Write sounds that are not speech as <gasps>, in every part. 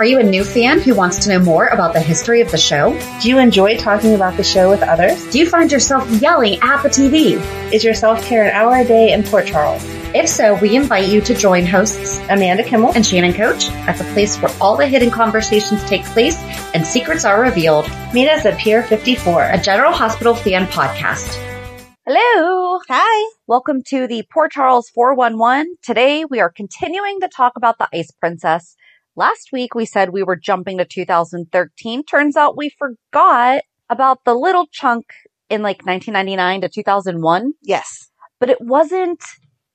Are you a new fan who wants to know more about the history of the show? Do you enjoy talking about the show with others? Do you find yourself yelling at the TV? Is your self-care an hour a day in Port Charles? If so, we invite you to join hosts Amanda Kimmel and Shannon Coach at the place where all the hidden conversations take place and secrets are revealed. Meet us at Pier 54, a General Hospital fan podcast. Hello. Hi. Welcome to the Port Charles 411. Today we are continuing to talk about the Ice Princess. Last week we said we were jumping to 2013. Turns out we forgot about the little chunk in like 1999 to 2001. Yes. But it wasn't,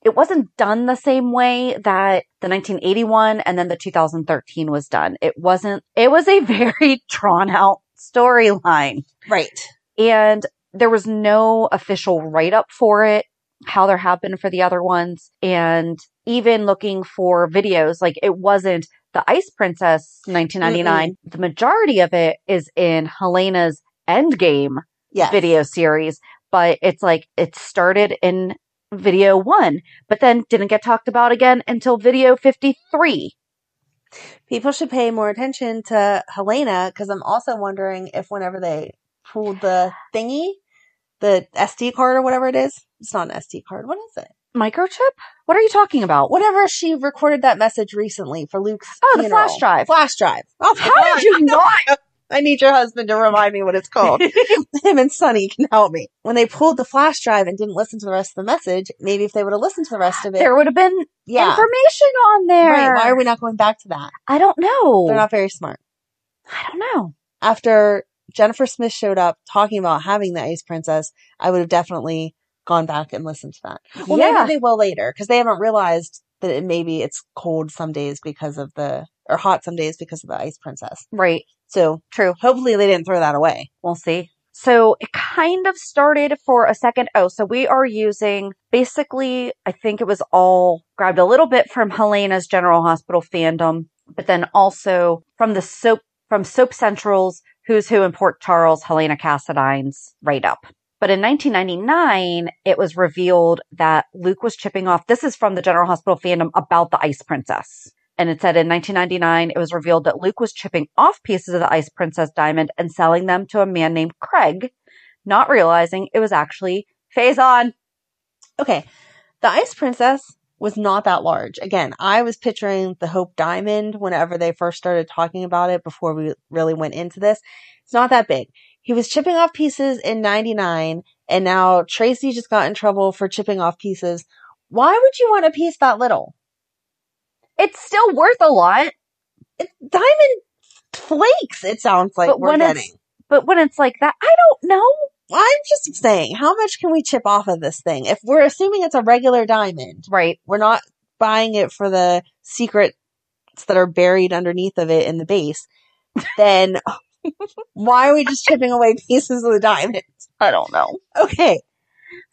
it wasn't done the same way that the 1981 and then the 2013 was done. It wasn't, it was a <laughs> very drawn out storyline. Right. And there was no official write up for it, how there have been for the other ones. And even looking for videos, like it wasn't the Ice Princess 1999. Mm-hmm. The majority of it is in Helena's Endgame yes. video series, but it's like it started in video one, but then didn't get talked about again until video 53. People should pay more attention to Helena because I'm also wondering if whenever they pulled the thingy, the SD card or whatever it is. It's not an SD card. What is it? Microchip? What are you talking about? Whatever she recorded that message recently for Luke's. Oh, the funeral. flash drive. Flash drive. Oh, how did you <laughs> not? I need your husband to remind me what it's called. <laughs> Him and Sonny can help me. When they pulled the flash drive and didn't listen to the rest of the message, maybe if they would have listened to the rest of it, there would have been yeah. information on there. Right. Why are we not going back to that? I don't know. They're not very smart. I don't know. After Jennifer Smith showed up talking about having the Ice Princess, I would have definitely gone back and listened to that. Well, yeah. maybe they will later because they haven't realized that it, maybe it's cold some days because of the, or hot some days because of the Ice Princess. Right. So true. Hopefully they didn't throw that away. We'll see. So it kind of started for a second. Oh, so we are using basically, I think it was all grabbed a little bit from Helena's General Hospital fandom, but then also from the soap, from Soap Central's Who's Who in Port Charles, Helena Cassadine's write up. But in 1999, it was revealed that Luke was chipping off. This is from the General Hospital fandom about the Ice Princess. And it said in 1999, it was revealed that Luke was chipping off pieces of the Ice Princess diamond and selling them to a man named Craig, not realizing it was actually Faison. Okay. The Ice Princess was not that large. Again, I was picturing the Hope Diamond whenever they first started talking about it before we really went into this. It's not that big. He was chipping off pieces in 99 and now Tracy just got in trouble for chipping off pieces. Why would you want a piece that little? It's still worth a lot. It's diamond flakes, it sounds like but we're when getting. It's, but when it's like that, I don't know. I'm just saying, how much can we chip off of this thing? If we're assuming it's a regular diamond, right? We're not buying it for the secrets that are buried underneath of it in the base. Then why are we just chipping away pieces of the diamond? I don't know. Okay.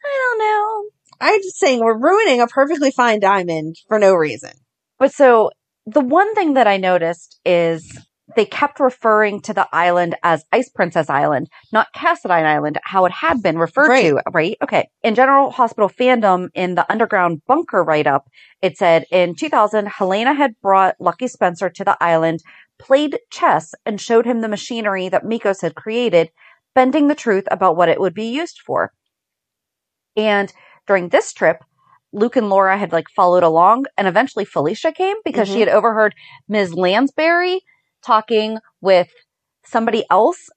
I don't know. I'm just saying we're ruining a perfectly fine diamond for no reason. But so the one thing that I noticed is they kept referring to the island as Ice Princess Island, not Cassadine Island, how it had been referred Right. to, right? Okay. In General Hospital fandom, in the underground bunker write up, it said in 2000, Helena had brought Lucky Spencer to the island, played chess, and showed him the machinery that Mikkos had created, bending the truth about what it would be used for. And during this trip, Luke and Laura had like followed along, and eventually Felicia came because she Mhm. had overheard Ms. Lansbury talking with somebody else.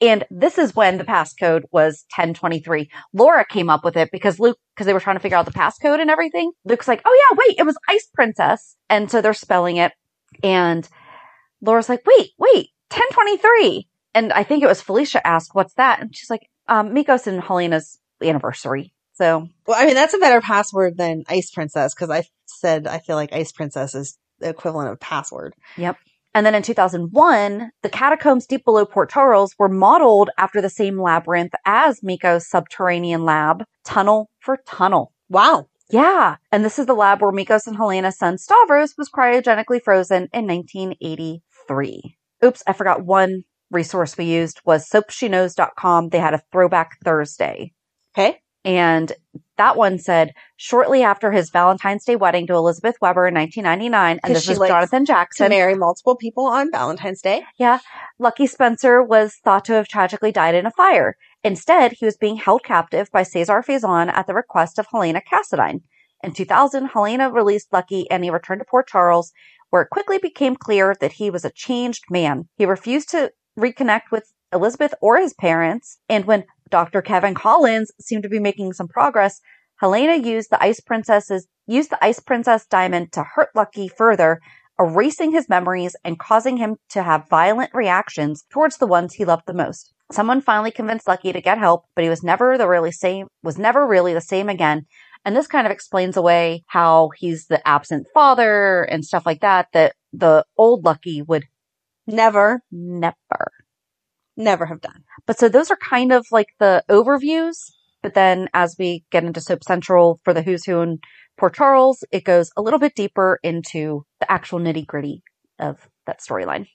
And this is when the passcode was 1023. Laura came up with it because Luke, because they were trying to figure out the passcode and everything. Luke's like, oh yeah, wait, it was Ice Princess. And so they're spelling it. And Laura's like, wait, wait, 1023. And I think it was Felicia asked, what's that? And she's like, um, Mikkos and Helena's anniversary. So Well, I mean, that's a better password than Ice Princess because I said I feel like Ice Princess is the equivalent of password. Yep. And then in 2001, the catacombs deep below Port Charles were modeled after the same labyrinth as Miko's subterranean lab, tunnel for tunnel. Wow. Yeah. And this is the lab where Mikkos and Helena's son Stavros was cryogenically frozen in 1983. Oops, I forgot one resource we used was soapsheknows.com. They had a throwback Thursday. Okay. And that one said shortly after his Valentine's Day wedding to Elizabeth Webber in 1999, and this she is Jonathan To Jackson. marry multiple people on Valentine's Day. Yeah. Lucky Spencer was thought to have tragically died in a fire. Instead, he was being held captive by Cesar Faison at the request of Helena Cassadine. In 2000, Helena released Lucky and he returned to Port Charles, where it quickly became clear that he was a changed man. He refused to reconnect with Elizabeth or his parents, and when Dr. Kevin Collins seemed to be making some progress, Helena used the Ice Princess's used the Ice Princess diamond to hurt Lucky further, erasing his memories and causing him to have violent reactions towards the ones he loved the most. Someone finally convinced Lucky to get help, but he was never the really same was never really the same again. And this kind of explains away how he's the absent father and stuff like that that the old Lucky would Never, never. never have done. But so those are kind of like the overviews. But then as we get into Soap Central for the Who's Who and Port Charles, it goes a little bit deeper into the actual nitty gritty of that storyline.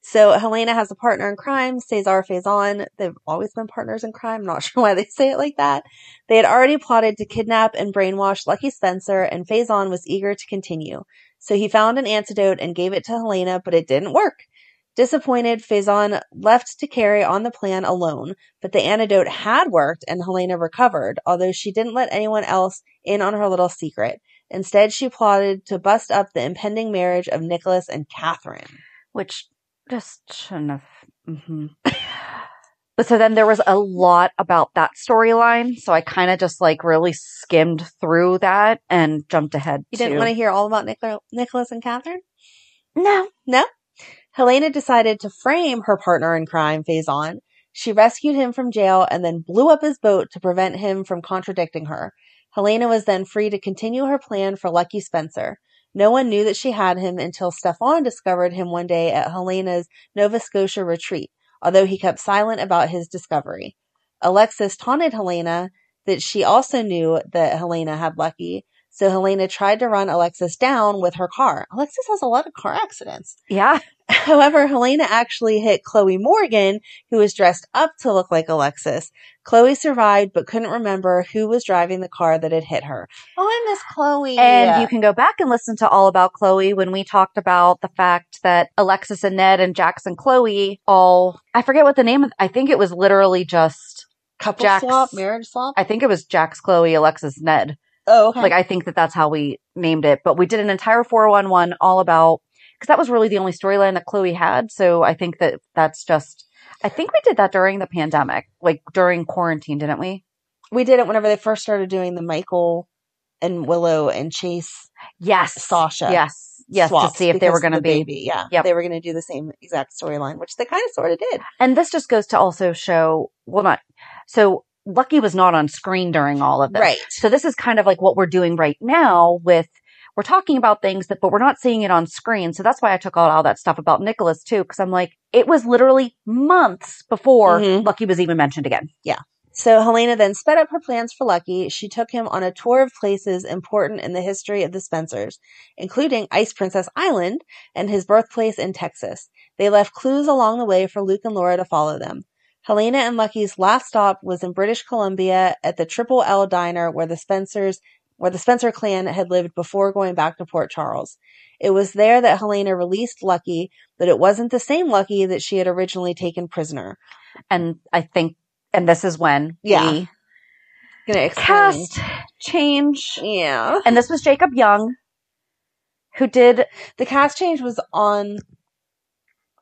So Helena has a partner in crime, Cesar Faison. They've always been partners in crime. Not <laughs> sure why they say it like that. They had already plotted to kidnap and brainwash Lucky Spencer, and Faison was eager to continue. So he found an antidote and gave it to Helena, but it didn't work. Disappointed, Faison left to carry on the plan alone, but the antidote had worked and Helena recovered, although she didn't let anyone else in on her little secret. Instead, she plotted to bust up the impending marriage of Nicholas and Catherine. which just shouldn't have. hmm But so then there was a lot about that storyline. So I kind of just like really skimmed through that and jumped ahead. You didn't to- want to hear all about Nichol- Nicholas and Catherine? No. No? Helena decided to frame her partner in crime, Faison. She rescued him from jail and then blew up his boat to prevent him from contradicting her. Helena was then free to continue her plan for Lucky Spencer. No one knew that she had him until Stefan discovered him one day at Helena's Nova Scotia retreat, although he kept silent about his discovery. Alexis taunted Helena that she also knew that Helena had Lucky, so Helena tried to run Alexis down with her car. Alexis has a lot of car accidents. Yeah. <laughs> However, Helena actually hit Chloe Morgan, who was dressed up to look like Alexis. Chloe survived, but couldn't remember who was driving the car that had hit her. Oh, I miss Chloe. And you can go back and listen to all about Chloe when we talked about the fact that Alexis and Ned and Jax and Chloe all, I forget what the name of, I think it was literally just, couple Jax- swap, marriage swap. I think it was Jax Chloe, Alexis, Ned. Oh, okay. Like, I think that that's how we named it. But we did an entire 411 all about, because that was really the only storyline that Chloe had. So I think that that's just, I think we did that during the pandemic, like during quarantine, didn't we? we did it whenever they first started doing the Michael and Willow and Chase Yes. Sasha. Yes. Yes. to see if they were going to be. baby. Yeah, Yep. they were going to do the same exact storyline, which they kind of sort of did. And this just goes to also show, well, not, so Lucky was not on screen during all of this. Right. So this is kind of like what we're doing right now with, we're talking about things that, but we're not seeing it on screen. So that's why I took out all that stuff about Nicholas too. Cause I'm like, it was literally months before Mhm. Lucky was even mentioned again. Yeah. So Helena then sped up her plans for Lucky. She took him on a tour of places important in the history of the Spencers, including Ice Princess Island and his birthplace in Texas. They left clues along the way for Luke and Laura to follow them. Helena and Lucky's last stop was in British Columbia at the Triple L Diner where the Spencers where the Spencer clan had lived before going back to Port Charles. It was there that Helena released Lucky, but it wasn't the same Lucky that she had originally taken prisoner. And I think, and this is when Yeah. we Gonna explain. cast change. Yeah. And this was Jacob Young, who did The cast change was on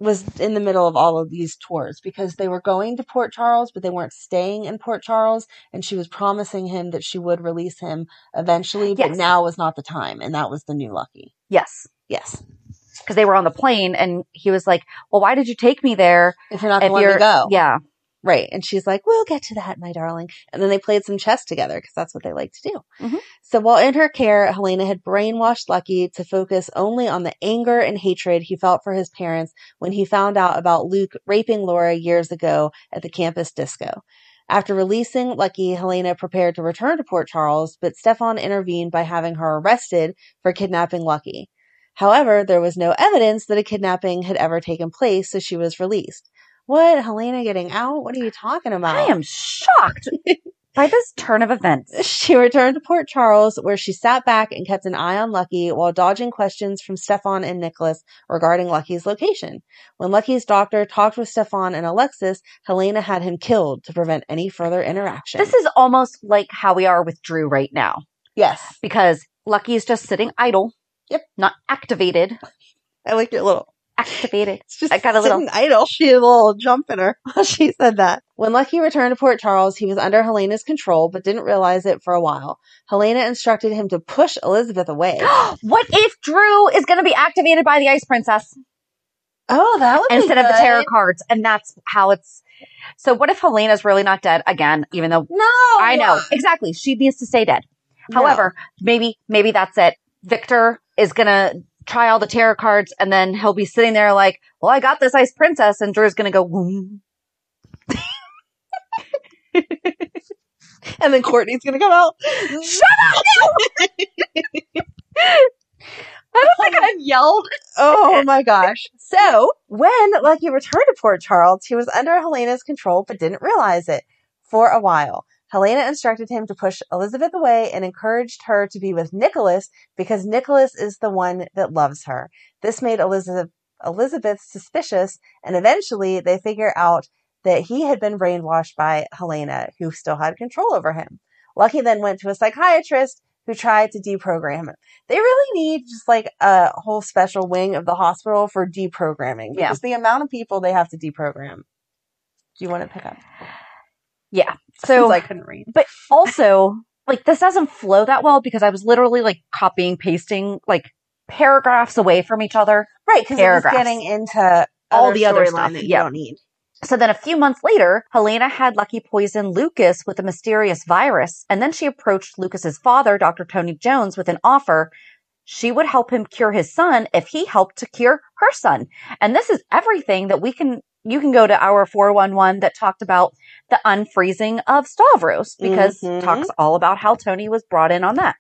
was in the middle of all of these tours because they were going to Port Charles, but they weren't staying in Port Charles, and she was promising him that she would release him eventually, but Yes. now was not the time, and that was the new Lucky. yes, Yes. because they were on the plane, and he was like, "Well, why did you take me there? If you're not gonna you're go. yeah, Right. And she's like, we'll get to that, my darling. And then they played some chess together because that's what they like to do. Mhm. So while in her care, Helena had brainwashed Lucky to focus only on the anger and hatred he felt for his parents when he found out about Luke raping Laura years ago at the campus disco. After releasing Lucky, Helena prepared to return to Port Charles, but Stefan intervened by having her arrested for kidnapping Lucky. However, there was no evidence that a kidnapping had ever taken place, so she was released. What? Helena getting out? What are you talking about? I am shocked <laughs> by this turn of events." She returned to Port Charles, where she sat back and kept an eye on Lucky while dodging questions from Stefan and Nicholas regarding Lucky's location. When Lucky's doctor talked with Stefan and Alexis, Helena had him killed to prevent any further interaction. This is almost like how we are with Drew right now, yes. because Lucky is just sitting idle. Yep. Not activated. I like your little Activated. It's just I got <laughs> a little- idle. She had a little jump in her while she said that. When Lucky returned to Port Charles, he was under Helena's control, but didn't realize it for a while. Helena instructed him to push Elizabeth away. <gasps> what if Drew is going to be activated by the Ice Princess oh, that would be instead of the tarot cards? And that's how it's. So what if Helena's really not dead again? Even though No, I know exactly she needs to stay dead. No. However, maybe maybe that's it. Victor is gonna try all the tarot cards, and then he'll be sitting there like, "Well, I got this Ice Princess," and Drew's gonna go, "Boom." <laughs> and then Courtney's gonna come out. "Shut up!" <laughs> I don't think I've yelled. Oh my gosh. So, when Lucky returned to Port Charles, he was under Helena's control but didn't realize it for a while. Helena instructed him to push Elizabeth away and encouraged her to be with Nicholas because Nicholas is the one that loves her. This made Elizabeth Elizabeth suspicious and eventually they figure out that he had been brainwashed by Helena, who still had control over him. Lucky then went to a psychiatrist who tried to deprogram him. They really need just like a whole special wing of the hospital for deprogramming Yeah. because the amount of people they have to deprogram. Do you want to pick up? Yeah. So <laughs> I couldn't read. but also, like, this doesn't flow that well because I was literally like copying, pasting like paragraphs away from each other. Right, because it was getting into All the other stuff, that you don't need. So then a few months later, Helena had Lucky poison Lucas with a mysterious virus, and then she approached Lucas's father, Dr. Tony Jones, with an offer. She would help him cure his son if he helped to cure her son. And this is everything that we can, you can go to our 411 that talked about the unfreezing of Stavros because Mhm. talks all about how Tony was brought in on that.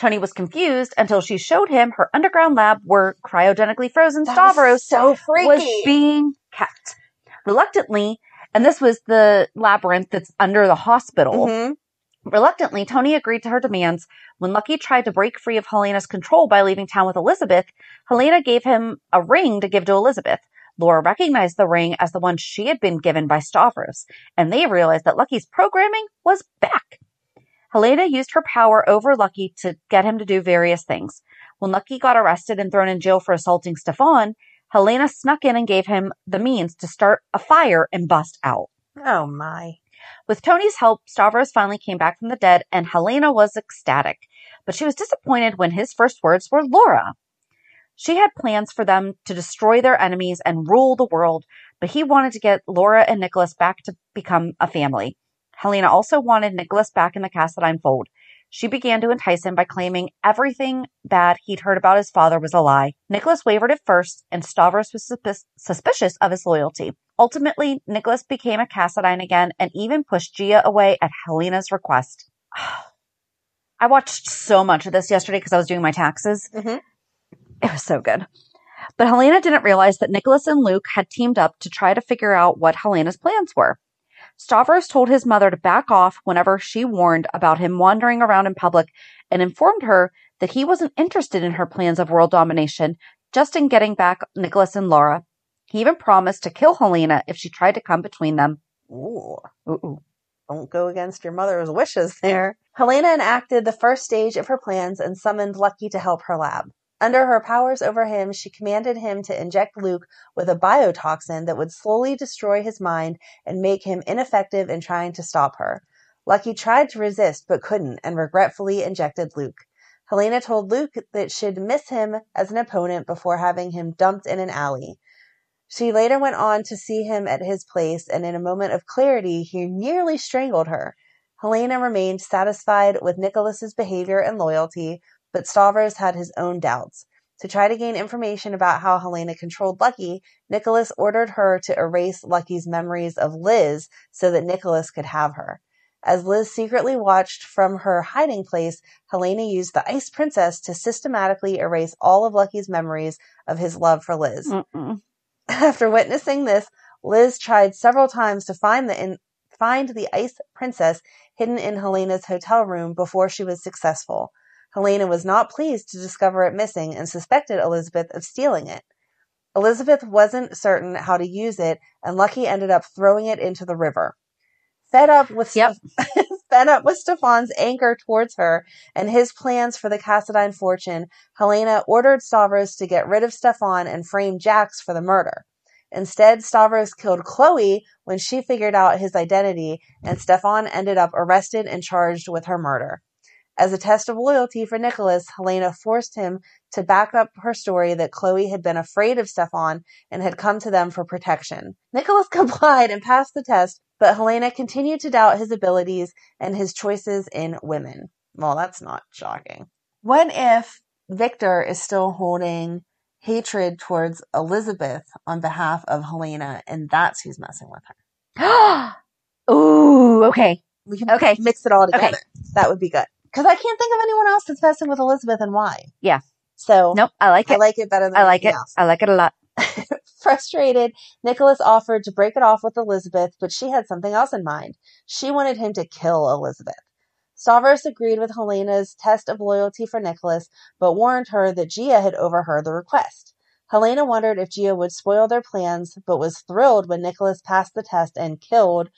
Tony was confused until she showed him her underground lab where cryogenically frozen That was Stavros so freaky. was being kept. Reluctantly, and this was the labyrinth that's under the hospital. Mhm. Reluctantly, Tony agreed to her demands. When Lucky tried to break free of Helena's control by leaving town with Elizabeth, Helena gave him a ring to give to Elizabeth. Laura recognized the ring as the one she had been given by Stavros, and they realized that Lucky's programming was back. Helena used her power over Lucky to get him to do various things. When Lucky got arrested and thrown in jail for assaulting Stefan, Helena snuck in and gave him the means to start a fire and bust out. Oh my. With Tony's help, Stavros finally came back from the dead, and Helena was ecstatic. But she was disappointed when his first words were Laura. She had plans for them to destroy their enemies and rule the world, but he wanted to get Laura and Nicholas back to become a family. Helena also wanted Nicholas back in the Cassadine fold. She began to entice him by claiming everything bad he'd heard about his father was a lie. Nicholas wavered at first, and Stavros was suspi- suspicious of his loyalty. Ultimately, Nicholas became a Cassadine again and even pushed Gia away at Helena's request. <sighs> I watched so much of this yesterday because I was doing my taxes. Mhm. It was so good. But Helena didn't realize that Nicholas and Luke had teamed up to try to figure out what Helena's plans were. Stavros told his mother to back off whenever she warned about him wandering around in public and informed her that he wasn't interested in her plans of world domination, just in getting back Nicholas and Laura. He even promised to kill Helena if she tried to come between them. Ooh. Ooh. Don't go against your mother's wishes there. Helena enacted the first stage of her plans and summoned Lucky to help her lab. Under her powers over him, she commanded him to inject Luke with a biotoxin that would slowly destroy his mind and make him ineffective in trying to stop her. Lucky tried to resist but couldn't and regretfully injected Luke. Helena told Luke that she'd miss him as an opponent before having him dumped in an alley. She later went on to see him at his place, and in a moment of clarity, he nearly strangled her. Helena remained satisfied with Nicholas's behavior and loyalty, but Stavros had his own doubts. To try to gain information about how Helena controlled Lucky, Nicholas ordered her to erase Lucky's memories of Liz so that Nicholas could have her. As Liz secretly watched from her hiding place, Helena used the Ice Princess to systematically erase all of Lucky's memories of his love for Liz. Mm-mm. <laughs> After witnessing this, Liz tried several times to find the in, find the ice princess hidden in Helena's hotel room before she was successful. Helena was not pleased to discover it missing and suspected Elizabeth of stealing it. Elizabeth wasn't certain how to use it, and Lucky ended up throwing it into the river. Fed up with Yep. <laughs> fed up with Stefan's anger towards her and his plans for the Cassadine fortune, Helena ordered Stavros to get rid of Stefan and frame Jax for the murder. Instead, Stavros killed Chloe when she figured out his identity, and Stefan ended up arrested and charged with her murder. As a test of loyalty for Nicholas, Helena forced him to back up her story that Chloe had been afraid of Stefan and had come to them for protection. Nicholas <laughs> complied and passed the test, but Helena continued to doubt his abilities and his choices in women. Well, that's not shocking. What if Victor is still holding hatred towards Elizabeth on behalf of Helena and that's who's messing with her? <gasps> <gasps> Ooh, okay. We can Okay. mix it all Okay. together. That would be good. Because I can't think of anyone else that's messing with Elizabeth and why. Yeah. So Nope, I like it. I like it better than I like it. else. I like it a lot. <laughs> <laughs> Frustrated, Nicholas offered to break it off with Elizabeth, but she had something else in mind. She wanted him to kill Elizabeth. Stavros agreed with Helena's test of loyalty for Nicholas, but warned her that Gia had overheard the request. Helena wondered if Gia would spoil their plans, but was thrilled when Nicholas passed the test and killed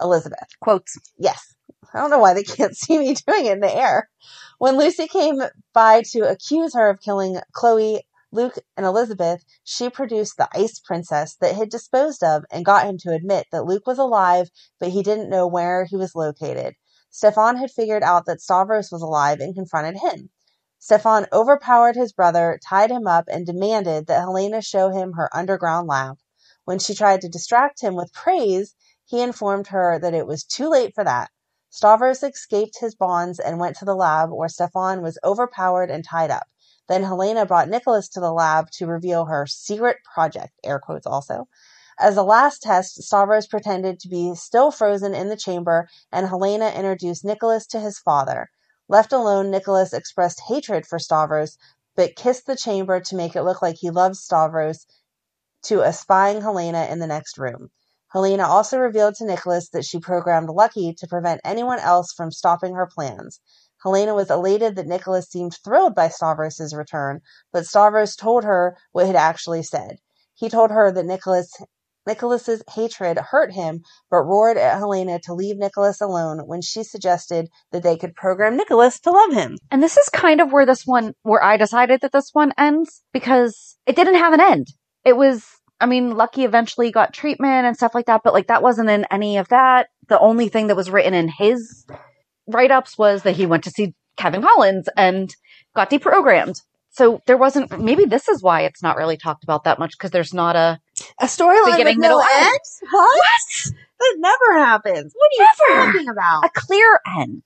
Elizabeth. Quotes. Yes. I don't know why they can't <laughs> see me doing it in the air. When Lucy came by to accuse her of killing Chloe, Luke, and Elizabeth, she produced the Ice Princess that had disposed of and got him to admit that Luke was alive, but he didn't know where he was located. Stefan had figured out that Stavros was alive and confronted him. Stefan overpowered his brother, tied him up, and demanded that Helena show him her underground lab. When she tried to distract him with praise, he informed her that it was too late for that. Stavros escaped his bonds and went to the lab where Stefan was overpowered and tied up. Then Helena brought Nicholas to the lab to reveal her secret project, air quotes also. As a last test, Stavros pretended to be still frozen in the chamber, and Helena introduced Nicholas to his father. Left alone, Nicholas expressed hatred for Stavros, but kissed the chamber to make it look like he loved Stavros to espying Helena in the next room. Helena also revealed to Nicholas that she programmed Lucky to prevent anyone else from stopping her plans. Helena was elated that Nicholas seemed thrilled by Stavros' return, but Stavros told her what he had actually said. He told her that Nicholas Nicholas's hatred hurt him, but roared at Helena to leave Nicholas alone when she suggested that they could program Nicholas to love him. And this is kind of where this one, where I decided that this one ends because it didn't have an end. It was, I mean, Lucky eventually got treatment and stuff like that, but like that wasn't in any of that. The only thing that was written in his write ups was that he went to see Kevin Collins and got deprogrammed. So there wasn't, maybe this is why it's not really talked about that much because there's not a, A storyline Beginning, no middle, end? end. What? That never happens. What are you Never. talking about? a clear end.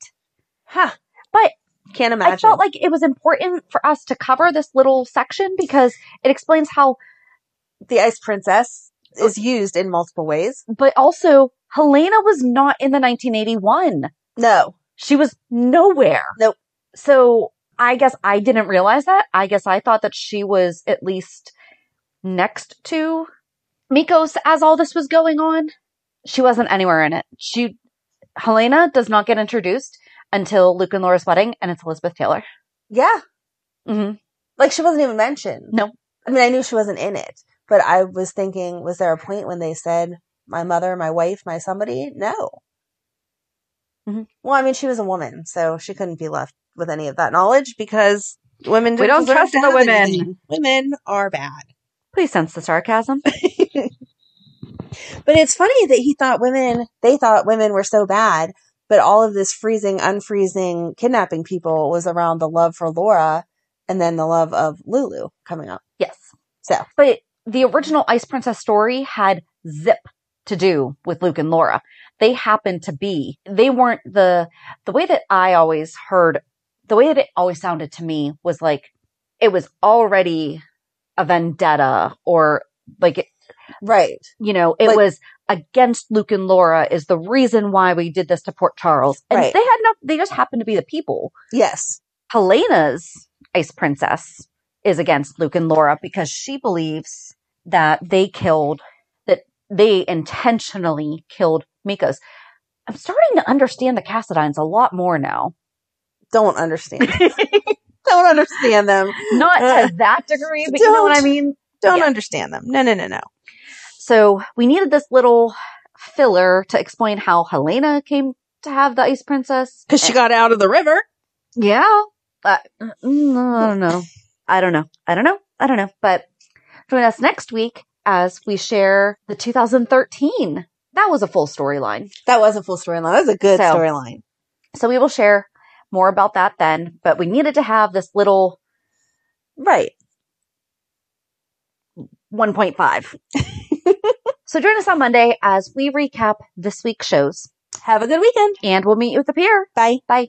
Huh. But Can't imagine. I felt like it was important for us to cover this little section because it explains how the Ice Princess is used in multiple ways. But also, Helena was not in the 1981. No. She was nowhere. Nope. So I guess I didn't realize that. I guess I thought that she was at least next to Mikkos as all this was going on. She wasn't anywhere in it. She, Helena does not get introduced until Luke and Laura's wedding and it's Elizabeth Taylor. Yeah. hmm Like she wasn't even mentioned. No. I mean, I knew she wasn't in it, but I was thinking, was there a point when they said my mother, my wife, my somebody? No. Mhm. Well, I mean, she was a woman, so she couldn't be left with any of that knowledge because women We don't don't trust the women. anything. Women are bad. Please sense the sarcasm. <laughs> But it's funny that he thought women, they thought women were so bad, but all of this freezing, unfreezing, kidnapping people was around the love for Laura and then the love of Lulu coming up. yes. So, But the original Ice Princess story had zip to do with Luke and Laura. They happened to be, they weren't the, the way that I always heard, the way that it always sounded to me was like it was already a vendetta or like, right. you know, it Like- was against Luke and Laura is the reason why we did this to Port Charles. And Right. they had no, they just happened to be the people. Yes. Helena's Ice Princess is against Luke and Laura because she believes that they killed, that they intentionally killed Mikkos. I'm starting to understand the Cassadines a lot more now. Don't understand. <laughs> Don't understand them. Not to that degree, but you know what I Don't. mean? Don't Yeah. understand them. No, no, no, no. So we needed this little filler to explain how Helena came to have the Ice Princess. Because she got out of the river. Yeah. Uh, mm, I don't know. I don't know. I don't know. I don't know. But join us next week as we share the 2013. That was a full storyline. That was a full storyline. That was a good So- storyline. So we will share more about that then. But we needed to have this little Right. 1.5. <laughs> so join us on Monday as we recap this week's shows. Have a good weekend. And we'll meet you at the pier. Bye. Bye.